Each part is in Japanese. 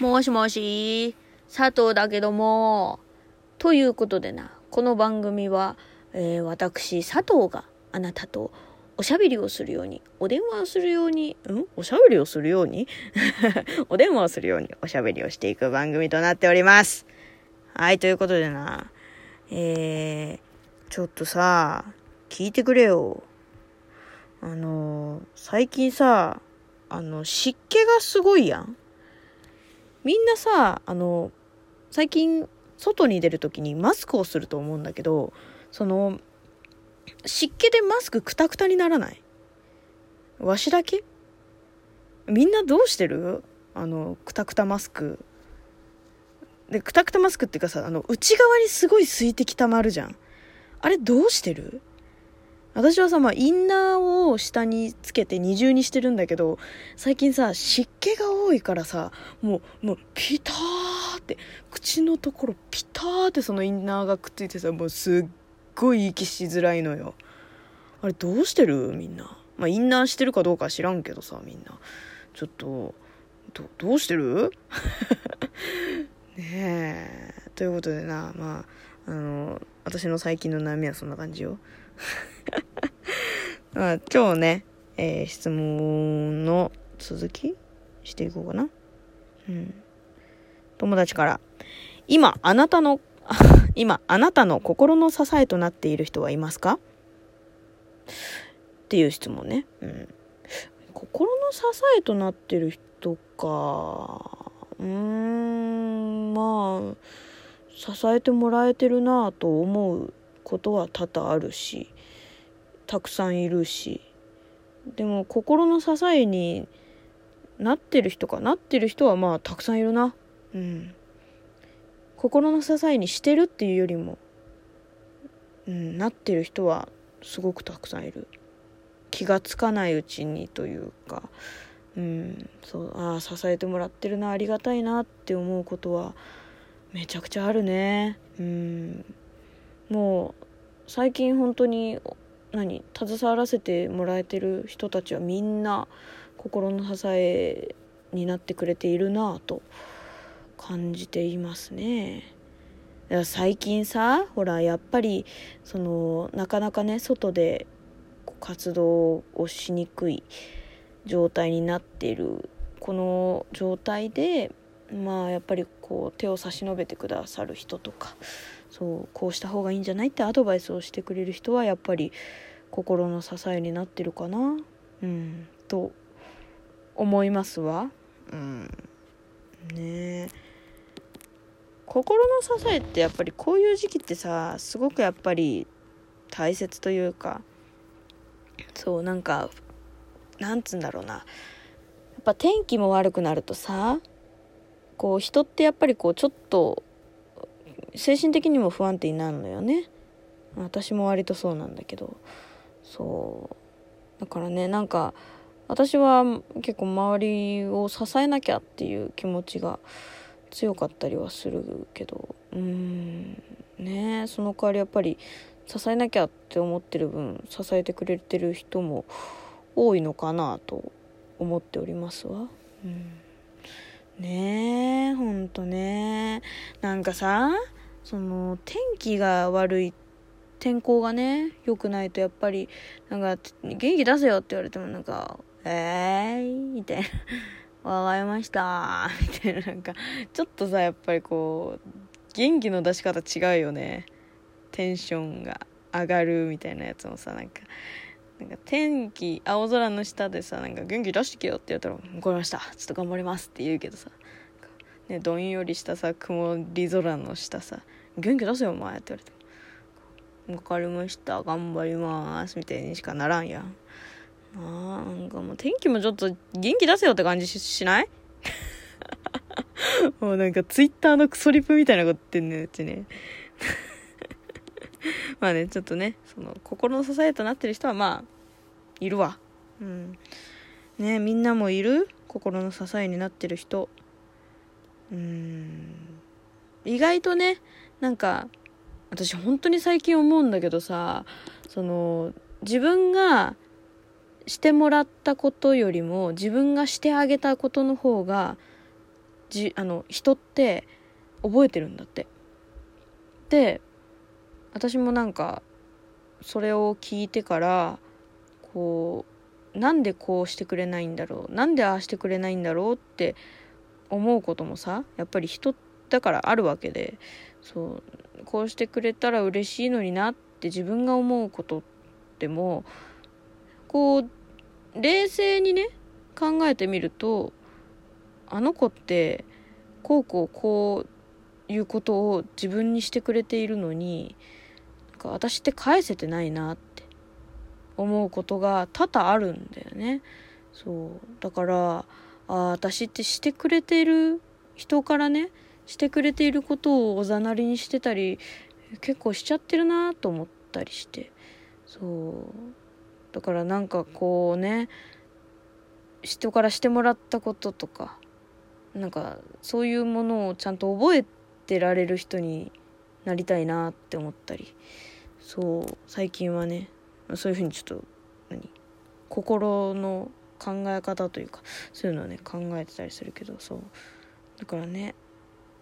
もしもし、佐藤だけども、ということでな、この番組は、えー、私、佐藤があなたとおしゃべりをするように、お電話をするように、ん？おしゃべりをするように？お電話をするように おしゃべりをしていく番組となっております。はい、ということでな、えー、ちょっとさ、聞いてくれよ。あの、最近さ、あの、湿気がすごいやん。みんなさ、あの、最近、外に出る時にマスクをすると思うんだけど、その、湿気でマスククタクタにならない？わしだけ？みんなどうしてる？あの、クタクタマスク。で、クタクタマスクっていうかさ、あの、内側にすごい水滴溜まるじゃん。あれどうしてる？私はさ、まあ、インナーを下につけて二重にしてるんだけど、最近さ、湿気が多いからさ、もう、もう、ピターって、口のところピターってそのインナーがくっついてさ、もうすっごい息しづらいのよ。あれどうしてる？みんな。まあ、インナーしてるかどうか知らんけどさ、みんな。ちょっと、ど、どうしてる？ねえ。ということでな、まあ、あの、私の最近の悩みはそんな感じよ。あ、今日ね、えー、質問の続きしていこうかな。うん。友達から、今、あなたの、今、あなたの心の支えとなっている人はいますか？っていう質問ね。うん。心の支えとなってる人か。うーん、まあ、支えてもらえてるなぁと思うことは多々あるし、たくさんいるし。でも心の支えになってる人かな？ってる人はまあたくさんいるな。うん。心の支えにしてるっていうよりも、うん、なってる人はすごくたくさんいる。気がつかないうちにというか。うんそうああ支えてもらってるなありがたいなって思うことはめちゃくちゃあるね。うん。もう最近本当に何携わらせてもらえてる人たちはみんな心の支えになってくれているなぁと感じていますね。最近さほらやっぱりそのなかなかね外で活動をしにくい状態になっているこの状態でまあやっぱりこう手を差し伸べてくださる人とかそうこうした方がいいんじゃないってアドバイスをしてくれる人はやっぱり心の支えになってるかな。うんと思いますわ。うん。ね。え心の支えってやっぱりこういう時期ってさすごくやっぱり大切というかそうなんかなんつうんだろうな。やっぱ天気も悪くなるとさこう人ってやっぱりこうちょっと精神的にも不安定になるのよね。私も割とそうなんだけど。そう。だからねなんか私は結構周りを支えなきゃっていう気持ちが強かったりはするけど。うん。ねその代わりやっぱり支えなきゃって思ってる分支えてくれてる人も多いのかなと思っておりますわ。うん。ねえ、ほんとね。なんかさ、その天気が悪い天候がね良くないとやっぱりなんか元気出せよって言われてもなんかえーいみたいな笑いました。みたいななんかちょっとさやっぱりこう元気の出し方違うよね。テンションが上がるみたいなやつもさなんかなんか天気青空の下でさなんか元気出してけよって言ったら「分かりました。ちょっと頑張ります」って言うけどさね、どんよりしたさ曇り空の下さ「元気出せよお前」って言われて「分かりました頑張ります」みたいにしかならんや。んあなんかもう天気もちょっと元気出せよって感じしない？もうなんかツイッターのクソリプみたいなこと言ってんねうちね。まあねちょっとねその心の支えとなってる人はまあいるわ。うん。ねみんなもいる？心の支えになってる人。うん。意外とねなんか私本当に最近思うんだけどさその自分がしてもらったことよりも自分がしてあげたことの方がじあの人って覚えてるんだって。で私もなんかそれを聞いてからこうなんでこうしてくれないんだろうなんでああしてくれないんだろうって思うこともさやっぱり人ってだからあるわけでそうこうしてくれたら嬉しいのになって自分が思うことってもこう冷静にね考えてみるとあの子ってこうこうこういうことを自分にしてくれているのになんか私って返せてないなって思うことが多々あるんだよね。そうだからあ私ってしてくれてる人からねしてくれていることをおざなりにしてたり結構しちゃってるなと思ったりして。そう。だからなんかこうね人からしてもらったこととかなんかそういうものをちゃんと覚えてられる人になりたいなって思ったり。そう。最近はねそういうふうにちょっと何？心の考え方というかそういうのをね考えてたりするけどそう。だからね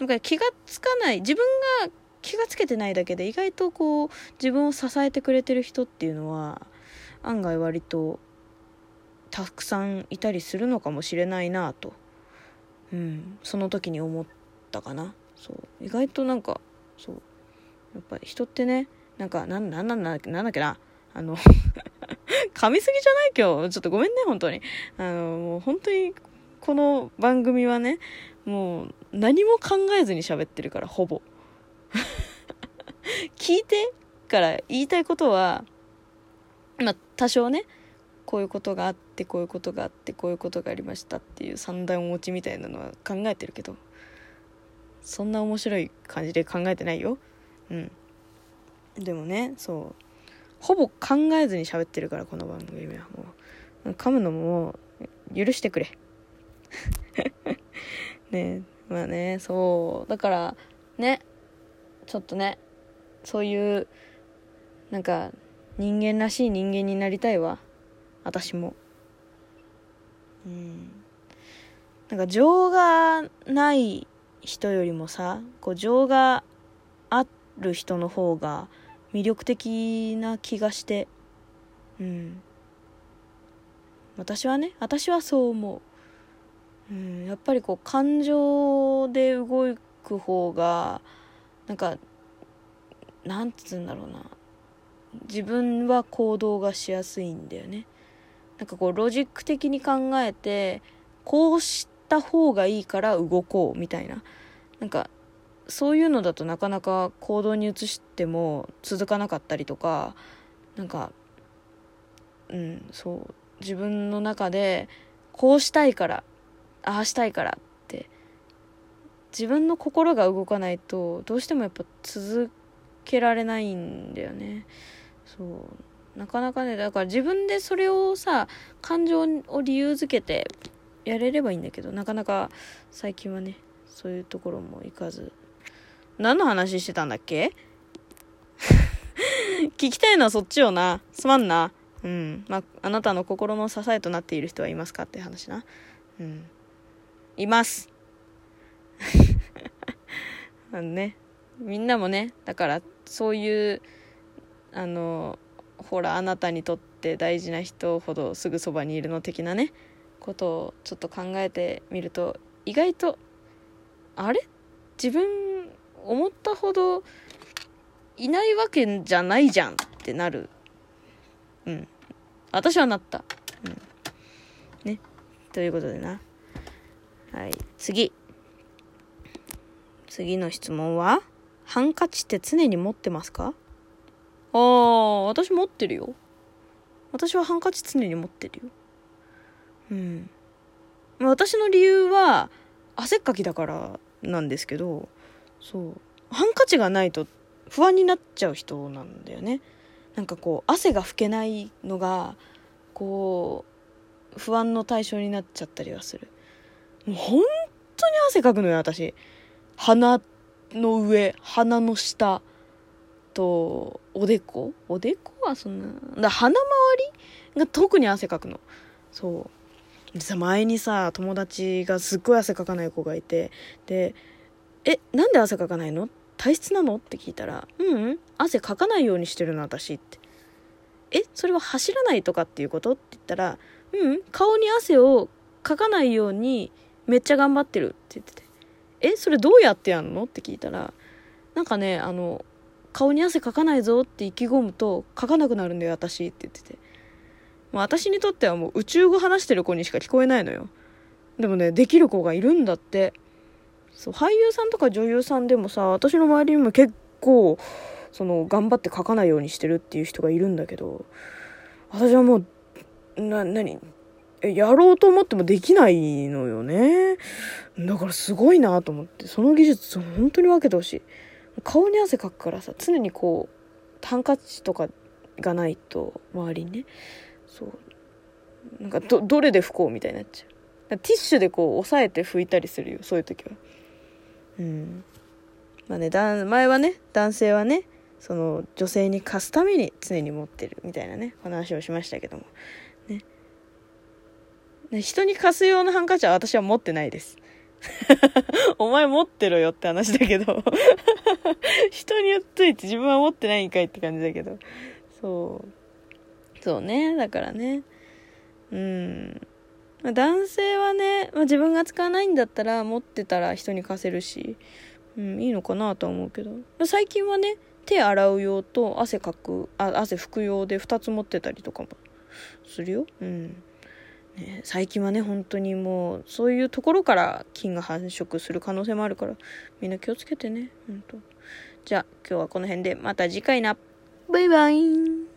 なんか気がつかない自分が気がつけてないだけで意外とこう自分を支えてくれてる人っていうのは案外割とたくさんいたりするのかもしれないなと、うん、その時に思ったかな。そう。意外となんかそう。やっぱり人ってねなんかなんなんなんなんだっけな。あの 噛みすぎじゃない？今日。ちょっとごめんね本当に。あのもう本当にこの番組はねもう何も考えずに喋ってるからほぼ。聞いてから言いたいことはまあ多少ねこういうことがあってこういうことがあってこういうことがありましたっていう三段お持ちみたいなのは考えてるけどそんな面白い感じで考えてないよ。うん。でもねそう。ほぼ考えずに喋ってるからこの番組はもう。噛むのも許してくれ。ねまあねそう。だからねちょっとねそういうなんか人間らしい人間になりたいわ。私も。うん。なんか情がない人よりもさこう情がある人の方が魅力的な気がして。うん。私はね私はそう思う。うん、やっぱりこう感情で動く方がなんかなんつうんだろうな。自分は行動がしやすいんだよね。なんかこうロジック的に考えてこうした方がいいから動こうみたいな。なんかそういうのだとなかなか行動に移しても続かなかったりとかなんかうんそう自分の中でこうしたいからああしたいからって。自分の心が動かないとどうしてもやっぱ続けられないんだよね。そう。なかなかねだから自分でそれをさ感情を理由づけてやれればいいんだけどなかなか最近はねそういうところもいかず。何の話してたんだっけ？聞きたいのはそっちよな。すまんな。うん。まああなたの心の支えとなっている人はいますかって話な。うん。います。あのね、みんなもね、だからそういう、あの、ほら、あなたにとって大事な人ほどすぐそばにいるの的なね、ことをちょっと考えてみると、意外と、あれ？自分思ったほどいないわけじゃないじゃんってなる。うん。私はなった。うん。ね。ということでな。はい、次。次の質問はハンカチって常に持ってますか？ああ、私持ってるよ。私はハンカチ常に持ってるよ。うん。私の理由は、汗っかきだからなんですけど、そう。ハンカチがないと不安になっちゃう人なんだよね。なんかこう、汗が拭けないのが、こう、不安の対象になっちゃったりはする。もう本当に汗かくのよ、私。鼻の上、鼻の下と、おでこ？おでこはそんな、だ鼻周りが特に汗かくの。そう。でさ前にさ友達がすっごい汗かかない子がいてで「えなんで汗かかないの？体質なの?」って聞いたら「ううん汗かかないようにしてるの私」って「えそれは走らないとかっていうこと?」って言ったら「うん顔に汗をかかないようにめっちゃ頑張ってる」って言ってて「えそれどうやってやんの?」って聞いたらなんかねあの顔に汗かかないぞって意気込むとかかなくなるんだよ私って言っててまあ、私にとってはもう宇宙語話してる子にしか聞こえないのよ。でもね、できる子がいるんだって。そう、俳優さんとか女優さんでもさ、私の周りにも結構、その、頑張って書かないようにしてるっていう人がいるんだけど、私はもう、な、なに、やろうと思ってもできないのよね。だからすごいなと思って、その技術本当に分けてほしい。顔に汗かくからさ、常にこう、ハンカチとかがないと、周りにね。そう。なんかどどれで拭こうみたいになっちゃう。ティッシュでこう押さえて拭いたりするよそういう時は。うん。まあねだ前はね男性はねその女性に貸すために常に持ってるみたいなね話をしましたけども。ねね。人に貸す用のハンカチは私は持ってないです お前持ってろよって話だけど 人に言っといて自分は持ってないんかいって感じだけどそうそうね。だからね。うん。まあ、男性はね、まあ、自分が使わないんだったら持ってたら人に貸せるし、うん、いいのかなと思うけど。最近はね、手洗う用と汗かく、あ汗拭く用で2つ持ってたりとかもするよ。うん。ね、最近はね、本当にもう、そういうところから菌が繁殖する可能性もあるから、みんな気をつけてね。本当じゃあ、今日はこの辺で、また次回な。バイバイ